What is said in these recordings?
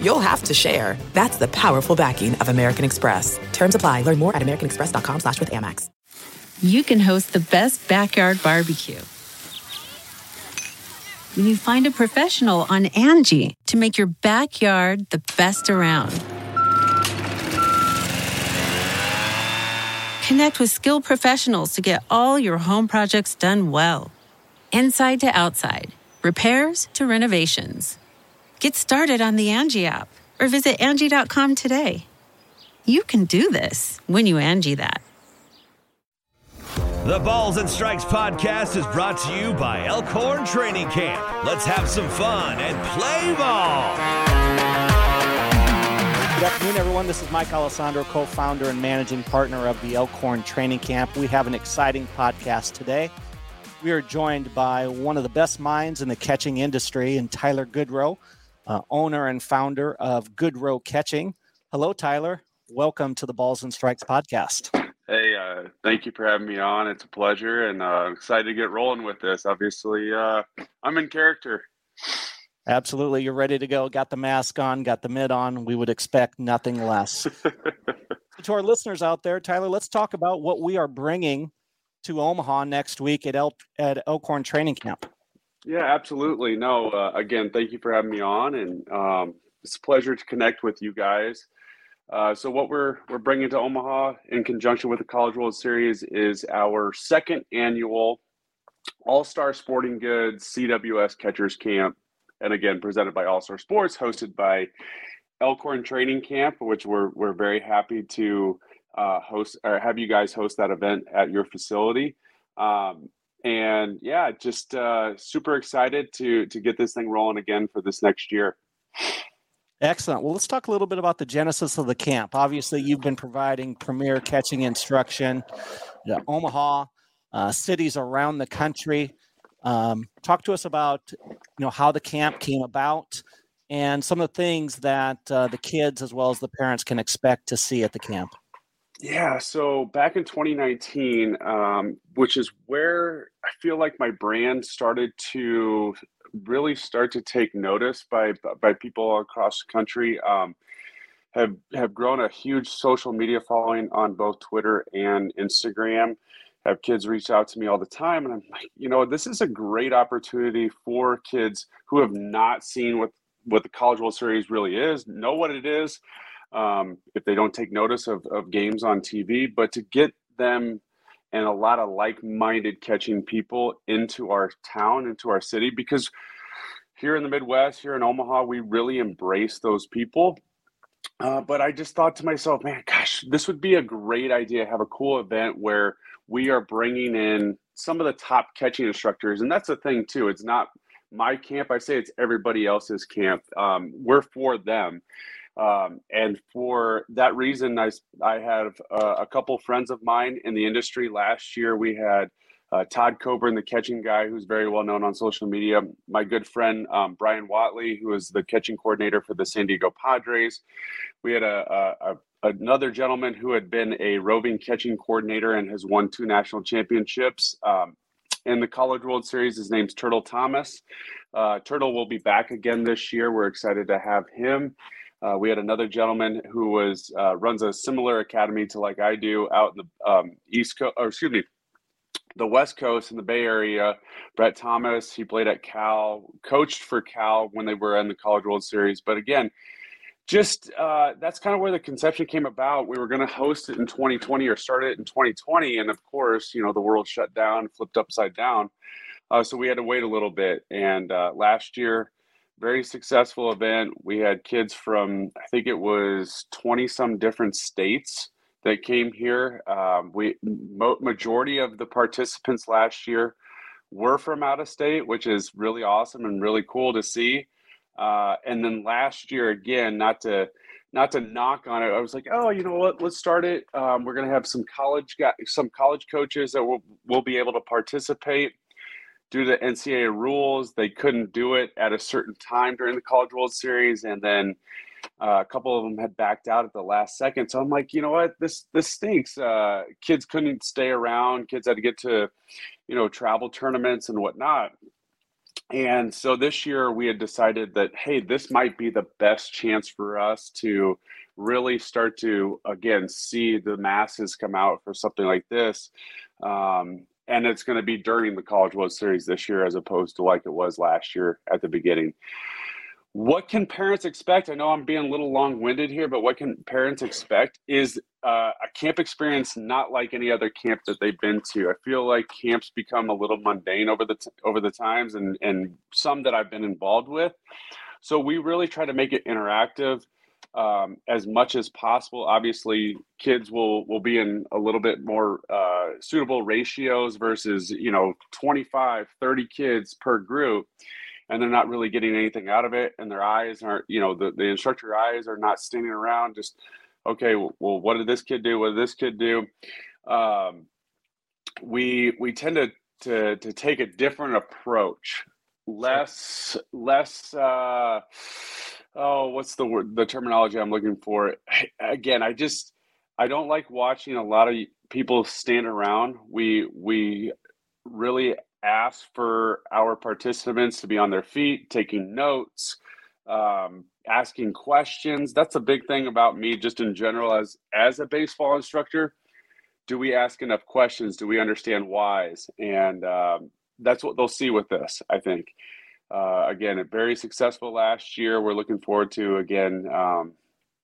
you'll have to share. That's the powerful backing of American Express. Terms apply. Learn more at americanexpress.com slash with Amex. You can host the best backyard barbecue. When you find a professional on Angie to make your backyard the best around. Connect with skilled professionals to get all your home projects done well. Inside to outside, repairs to renovations. Get started on the Angie app or visit Angie.com today. You can do this when you Angie that. The Balls and Strikes podcast is brought to you by Elkhorn Training Camp. Let's have some fun and play ball. Good afternoon, everyone. This is Mike Alessandro, co founder and managing partner of the Elkhorn Training Camp. We have an exciting podcast today. We are joined by one of the best minds in the catching industry, and Tyler Goodro, uh, owner and founder of Goodro Catching. Hello, Tyler. Welcome to the Balls and Strikes podcast. Hey, uh, thank you for having me on. It's a pleasure, and uh, I'm excited to get rolling with this. Obviously, uh, I'm in character. Absolutely, you're ready to go. Got the mask on, got the mid on. We would expect nothing less. to our listeners out there, Tyler, let's talk about what we are bringing to Omaha next week at El- at Elkhorn Training Camp. Yeah, absolutely. No, uh, again, thank you for having me on, and um, it's a pleasure to connect with you guys. Uh, so what we're we're bringing to Omaha in conjunction with the College World Series is our second annual All Star Sporting Goods CWS Catchers Camp, and again presented by All Star Sports, hosted by Elkhorn Training Camp, which we're we're very happy to uh, host or have you guys host that event at your facility. Um, and yeah, just uh, super excited to to get this thing rolling again for this next year. Excellent. Well, let's talk a little bit about the genesis of the camp. Obviously, you've been providing premier catching instruction to Omaha, uh, cities around the country. Um, talk to us about you know how the camp came about and some of the things that uh, the kids as well as the parents can expect to see at the camp. Yeah, so back in 2019, um, which is where I feel like my brand started to really start to take notice by by people across the country. Um, have have grown a huge social media following on both Twitter and Instagram. Have kids reach out to me all the time, and I'm like, you know, this is a great opportunity for kids who have not seen what what the College World Series really is, know what it is, um, if they don't take notice of, of games on TV, but to get them and a lot of like-minded catching people into our town, into our city, because here in the Midwest, here in Omaha, we really embrace those people. Uh, but I just thought to myself, man, gosh, this would be a great idea. Have a cool event where we are bringing in some of the top catching instructors, and that's the thing too. It's not my camp. I say it's everybody else's camp. Um, we're for them. Um, and for that reason, I, I have uh, a couple friends of mine in the industry. Last year, we had uh, Todd Coburn, the catching guy, who's very well known on social media. My good friend um, Brian Watley, who is the catching coordinator for the San Diego Padres. We had a, a, a another gentleman who had been a roving catching coordinator and has won two national championships. Um, in the College World Series. His name's Turtle Thomas. Uh, Turtle will be back again this year. We're excited to have him. Uh, we had another gentleman who was uh, runs a similar academy to like I do out in the um, East Coast, or excuse me, the West Coast in the Bay Area. Brett Thomas, he played at Cal, coached for Cal when they were in the College World Series. But again, just uh, that's kind of where the conception came about. We were going to host it in 2020 or start it in 2020, and of course, you know, the world shut down, flipped upside down. Uh, so we had to wait a little bit. And uh, last year, very successful event. We had kids from I think it was 20 some different states that came here. Um, we mo- majority of the participants last year were from out of state, which is really awesome and really cool to see. Uh, and then last year again, not to not to knock on it. I was like, oh, you know what? Let's start it. Um, we're going to have some college guys, some college coaches that will will be able to participate. Due to NCAA rules, they couldn't do it at a certain time during the College World Series, and then uh, a couple of them had backed out at the last second. So I'm like, you know what? This this stinks. Uh, kids couldn't stay around. Kids had to get to, you know, travel tournaments and whatnot. And so this year we had decided that, hey, this might be the best chance for us to really start to, again, see the masses come out for something like this. Um, and it's going to be during the College World Series this year as opposed to like it was last year at the beginning. What can parents expect? I know I'm being a little long winded here, but what can parents expect is uh, a camp experience not like any other camp that they've been to. I feel like camps become a little mundane over the t- over the times, and and some that I've been involved with. So we really try to make it interactive um, as much as possible. Obviously, kids will will be in a little bit more uh, suitable ratios versus you know 25, 30 kids per group and they're not really getting anything out of it and their eyes aren't you know the, the instructor eyes are not standing around just okay well what did this kid do what did this kid do um, we we tend to, to to take a different approach less less uh oh what's the word the terminology i'm looking for again i just i don't like watching a lot of people stand around we we really ask for our participants to be on their feet, taking notes, um, asking questions. That's a big thing about me, just in general, as as a baseball instructor. Do we ask enough questions? Do we understand whys? And um, that's what they'll see with this. I think. Uh, again, very successful last year. We're looking forward to again um,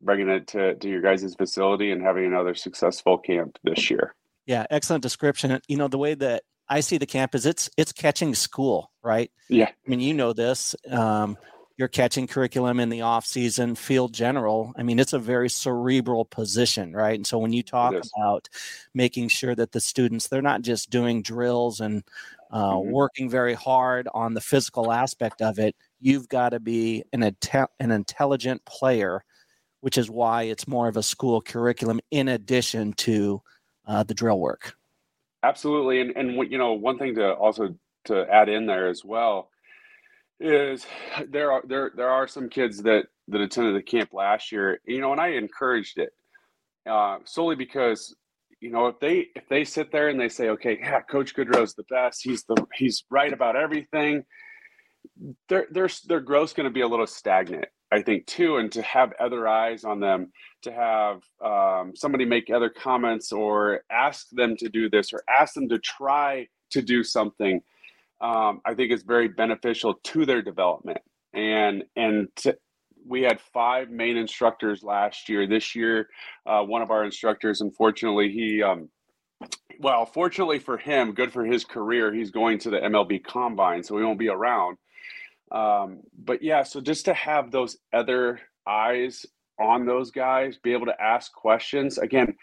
bringing it to, to your guys' facility and having another successful camp this year. Yeah, excellent description. You know, the way that I see the camp is it's it's catching school, right? Yeah. I mean, you know this. Um, your catching curriculum in the off season, field general. I mean, it's a very cerebral position, right? And so when you talk about making sure that the students they're not just doing drills and uh, mm-hmm. working very hard on the physical aspect of it, you've got to be an inte- an intelligent player, which is why it's more of a school curriculum in addition to uh, the drill work. Absolutely, and and you know one thing to also to add in there as well is there are there there are some kids that that attended the camp last year, you know, and I encouraged it uh, solely because you know if they if they sit there and they say, okay, yeah, Coach Goodro's the best, he's the he's right about everything, their their their growth's going to be a little stagnant I think too, and to have other eyes on them, to have um, somebody make other comments or ask them to do this or ask them to try to do something, um, I think is very beneficial to their development. And and to, we had five main instructors last year. This year, uh, one of our instructors, unfortunately, he um, well, fortunately for him, good for his career, he's going to the MLB Combine, so he won't be around. Um, but yeah, so just to have those other eyes on those guys, be able to ask questions again.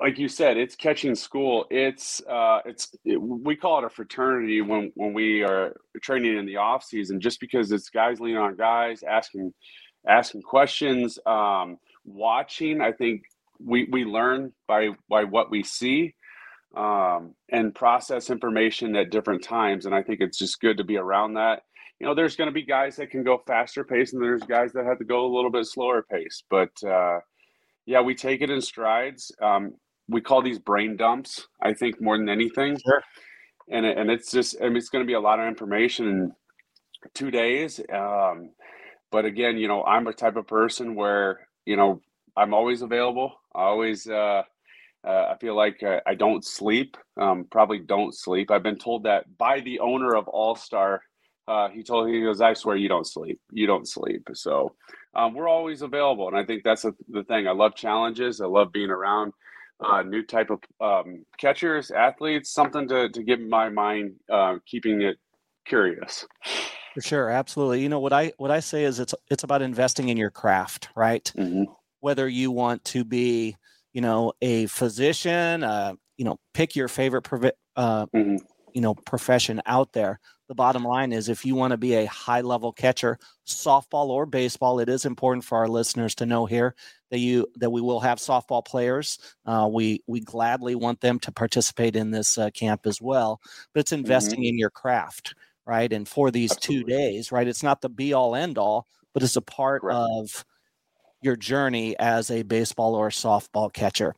Like you said, it's catching school. It's uh, it's it, we call it a fraternity when when we are training in the off season. Just because it's guys leaning on guys, asking asking questions, um, watching. I think we we learn by by what we see um, and process information at different times. And I think it's just good to be around that you know, there's going to be guys that can go faster pace, and there's guys that have to go a little bit slower pace. But uh, yeah, we take it in strides. Um, we call these brain dumps. I think more than anything. Sure. And and it's just I mean, it's going to be a lot of information in two days. Um, but again, you know, I'm a type of person where you know I'm always available. I always. Uh, uh, I feel like uh, I don't sleep. Um, probably don't sleep. I've been told that by the owner of All Star uh, he told me, he goes, I swear you don't sleep. You don't sleep. So um, we're always available, and I think that's a, the thing. I love challenges. I love being around uh, new type of um, catchers, athletes. Something to to get my mind uh, keeping it curious. For sure, absolutely. You know what I what I say is it's it's about investing in your craft, right? Mm-hmm. Whether you want to be, you know, a physician, uh, you know, pick your favorite, uh, mm-hmm. you know, profession out there the bottom line is if you want to be a high level catcher, softball or baseball, it is important for our listeners to know here that you that we will have softball players. Uh, we we gladly want them to participate in this uh, camp as well. But it's investing mm-hmm. in your craft, right? And for these Absolutely. two days, right? It's not the be all end all, but it's a part Correct. of your journey as a baseball or softball catcher.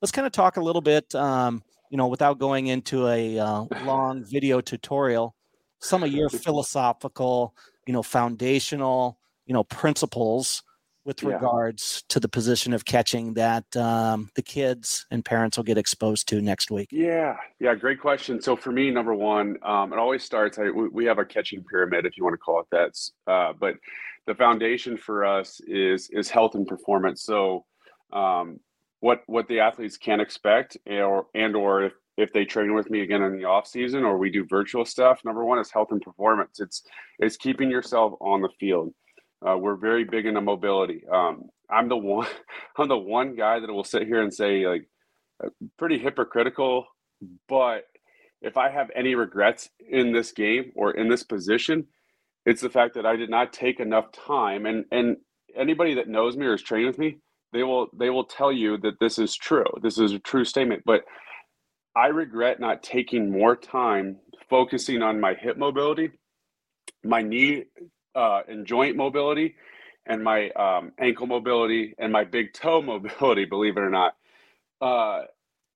Let's kind of talk a little bit, um, you know, without going into a uh, long video tutorial some of your philosophical, you know, foundational, you know, principles with yeah. regards to the position of catching that um, the kids and parents will get exposed to next week? Yeah, yeah, great question. So for me, number one, um, it always starts. I, we have a catching pyramid, if you want to call it that. Uh, but the foundation for us is is health and performance. So um, what what the athletes can expect, or and or if if they train with me again in the off season or we do virtual stuff number one is health and performance. It's it's keeping yourself on the field. Uh, we're very big into mobility. Um, i'm the one i'm the one guy that will sit here and say like uh, pretty hypocritical but if i have any regrets in this game or in this position it's the fact that i did not take enough time. And and anybody that knows me or has trained with me they will they will tell you that this is true. This is a true statement. But I regret not taking more time focusing on my hip mobility, my knee uh, and joint mobility, and my um, ankle mobility and my big toe mobility. Believe it or not, uh,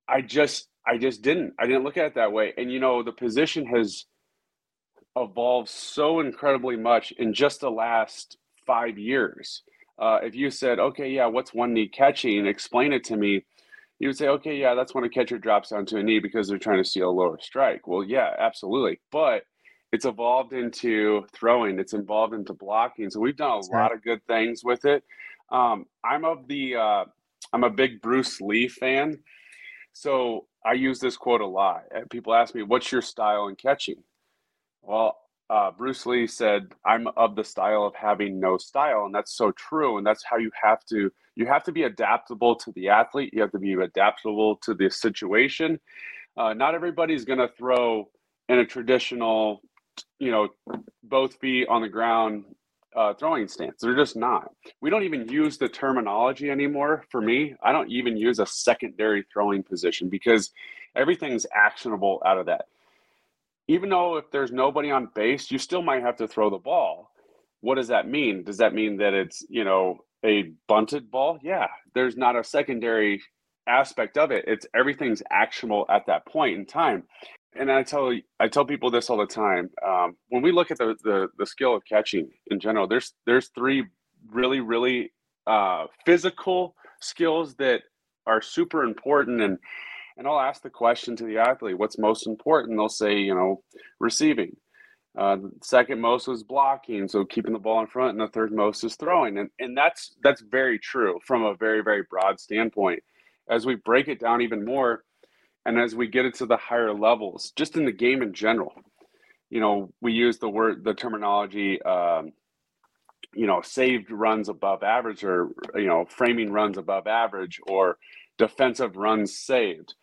I just I just didn't. I didn't look at it that way. And you know, the position has evolved so incredibly much in just the last five years. Uh, if you said, okay, yeah, what's one knee catching? Explain it to me you would say, okay, yeah, that's when a catcher drops down to a knee because they're trying to steal a lower strike. Well, yeah, absolutely. But it's evolved into throwing, it's evolved into blocking. So we've done a that's lot right. of good things with it. Um, I'm of the, uh, I'm a big Bruce Lee fan. So I use this quote a lot. People ask me, what's your style in catching? Well, uh, Bruce Lee said, "I'm of the style of having no style," and that's so true. And that's how you have to you have to be adaptable to the athlete. You have to be adaptable to the situation. Uh, not everybody's going to throw in a traditional, you know, both feet on the ground uh, throwing stance. They're just not. We don't even use the terminology anymore. For me, I don't even use a secondary throwing position because everything's actionable out of that even though if there's nobody on base, you still might have to throw the ball. What does that mean? Does that mean that it's, you know, a bunted ball? Yeah, there's not a secondary aspect of it. It's everything's actionable at that point in time. And I tell I tell people this all the time. Um, when we look at the, the the skill of catching in general, there's there's three really really uh, physical skills that are super important and and I'll ask the question to the athlete, what's most important? They'll say, you know, receiving. Uh, the second most was blocking, so keeping the ball in front, and the third most is throwing, and and that's that's very true from a very very broad standpoint. As we break it down even more, and as we get into the higher levels, just in the game in general, you know, we use the word the terminology, um, you know, saved runs above average, or you know, framing runs above average, or defensive runs saved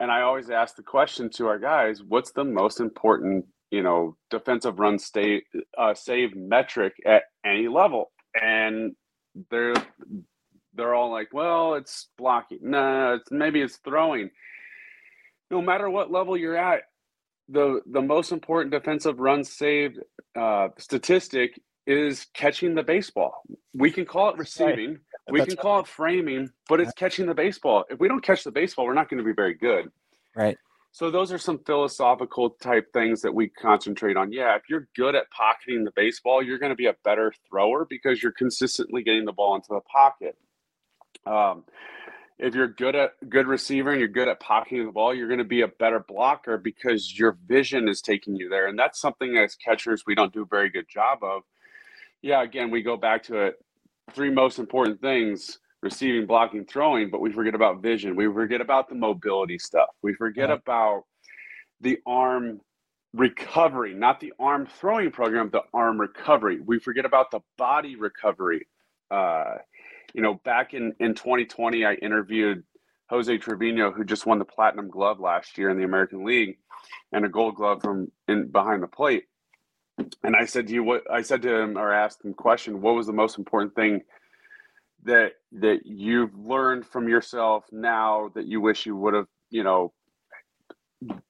and I always ask the question to our guys, what's the most important, you know, defensive run state uh, save metric at any level? And they're they're all like, well, it's blocking. No, it's maybe it's throwing. No matter what level you're at, the the most important defensive run saved uh, statistic is catching the baseball. We can call it receiving, right. we can call right. it framing, but it's catching the baseball. If we don't catch the baseball, we're not going to be very good. Right. So those are some philosophical type things that we concentrate on. Yeah, if you're good at pocketing the baseball, you're going to be a better thrower because you're consistently getting the ball into the pocket. Um, if you're good at good receiver and you're good at pocketing the ball, you're going to be a better blocker because your vision is taking you there. And that's something as catchers we don't do a very good job of yeah, again, we go back to it. Three most important things receiving, blocking, throwing, but we forget about vision. We forget about the mobility stuff. We forget about the arm recovery, not the arm throwing program, the arm recovery. We forget about the body recovery. Uh, you know, back in, in 2020, I interviewed Jose Trevino, who just won the platinum glove last year in the American League and a gold glove from in behind the plate and I said to you, what I said to him or asked him question, what was the most important thing that that you've learned from yourself now that you wish you would have, you know,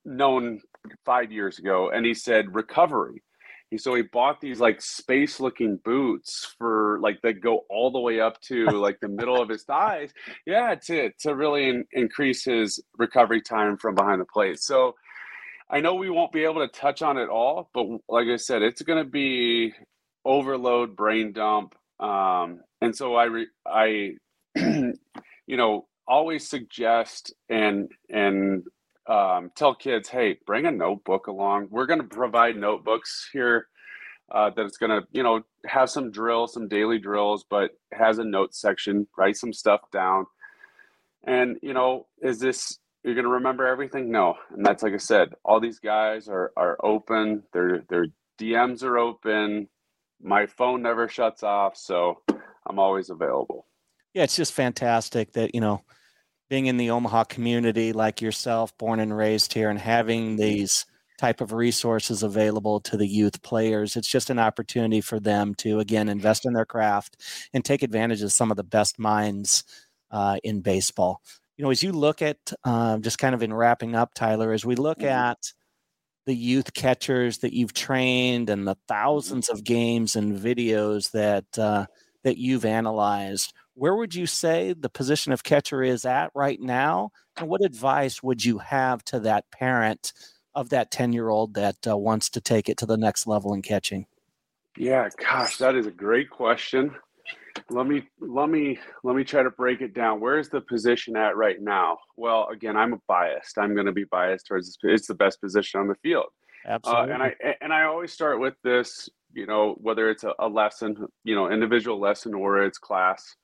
known five years ago? And he said recovery. and so he bought these like space looking boots for like that go all the way up to like the middle of his thighs. Yeah, to to really in, increase his recovery time from behind the plate. So I know we won't be able to touch on it all, but like I said, it's going to be overload, brain dump, um, and so I, re- I, you know, always suggest and and um, tell kids, hey, bring a notebook along. We're going to provide notebooks here uh, that it's going to, you know, have some drills, some daily drills, but has a note section. Write some stuff down. And you know, is this you're going to remember everything? No. And that's like I said, all these guys are are open. Their their DMs are open. My phone never shuts off, so I'm always available. Yeah, it's just fantastic that, you know, being in the Omaha community like yourself, born and raised here and having these type of resources available to the youth players. It's just an opportunity for them to again invest in their craft and take advantage of some of the best minds uh, in baseball you know, as you look at uh, just kind of in wrapping up, Tyler, as we look mm-hmm. at the youth catchers that you've trained and the thousands of games and videos that uh, that you've analyzed, where would you say the position of catcher is at right now? And what advice would you have to that parent of that 10 year old that uh, wants to take it to the next level in catching? Yeah, gosh, that is a great question. Let me let me let me try to break it down. Where's the position at right now? Well again i'm biased. I'm going to be biased towards this it's the best position on the field. Absolutely uh, and i and i always start with this you know whether it's a, a lesson you know individual lesson or it's class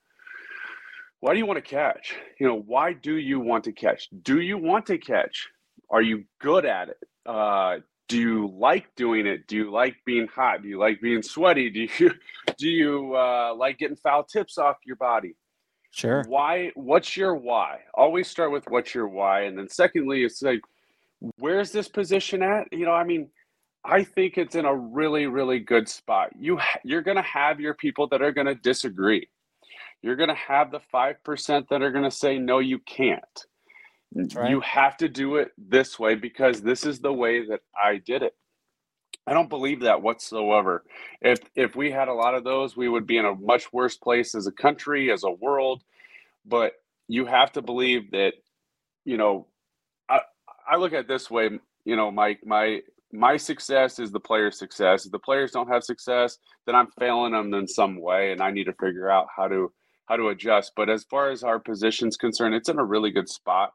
why do you want to catch you know why do you want to catch do you want to catch are you good at it uh, do you like doing it? Do you like being hot? Do you like being sweaty? Do you do you uh, like getting foul tips off your body? Sure. Why? What's your why? Always start with what's your why, and then secondly, it's like, where's this position at? You know, I mean, I think it's in a really, really good spot. You you're gonna have your people that are gonna disagree. You're gonna have the five percent that are gonna say no, you can't. Mm, right. You have to do it this way because this is the way that I did it. I don't believe that whatsoever. If if we had a lot of those, we would be in a much worse place as a country, as a world. But you have to believe that, you know, I I look at this way, you know, Mike, my my success is the player's success. If the players don't have success, then I'm failing them in some way and I need to figure out how to how to adjust. But as far as our position's concerned, it's in a really good spot.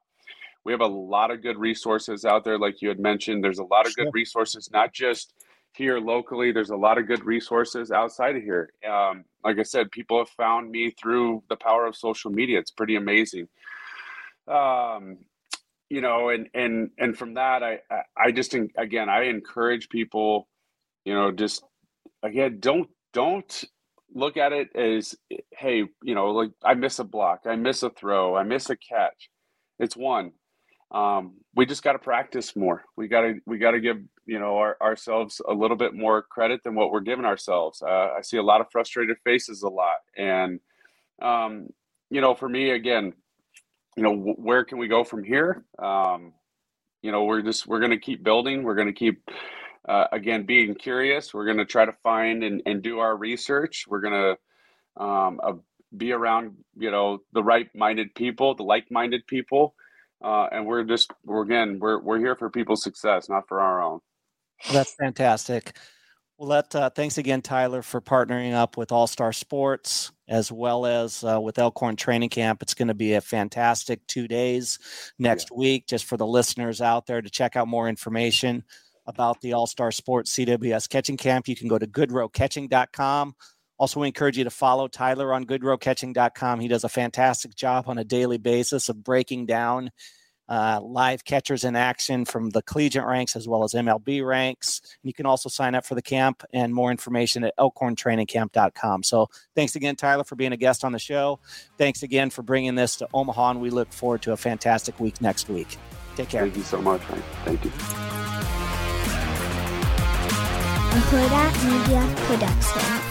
We have a lot of good resources out there like you had mentioned. There's a lot of good resources not just here locally. There's a lot of good resources outside of here. Um, like i said people have found me through the power of social media. It's pretty amazing. Um, you know and and and from that i i just again i encourage people you know just again don't don't look at it as hey you know like i miss a block i miss a throw i miss a catch it's one um, we just got to practice more. We got to we got to give you know our, ourselves a little bit more credit than what we're giving ourselves. Uh, I see a lot of frustrated faces a lot, and um, you know, for me again, you know, where can we go from here? Um, you know, we're just we're going to keep building. We're going to keep uh, again being curious. We're going to try to find and, and do our research. We're going to um, uh, be around you know the right minded people, the like minded people uh, and we're just we're again we're we're here for people's success, not for our own. That's fantastic. Well, that uh, thanks again, Tyler, for partnering up with All Star Sports as well as uh, with Elkhorn Training Camp. It's going to be a fantastic two days next yeah. week. Just for the listeners out there to check out more information about the All Star Sports CWS Catching Camp, you can go to goodrocatching.com. Also, we encourage you to follow Tyler on goodrocatching.com. He does a fantastic job on a daily basis of breaking down uh, live catchers in action from the collegiate ranks as well as MLB ranks. And you can also sign up for the camp and more information at elkhorntrainingcamp.com. So thanks again, Tyler, for being a guest on the show. Thanks again for bringing this to Omaha, and we look forward to a fantastic week next week. Take care. Thank you so much. Thank you. a Hurrdat Media Production.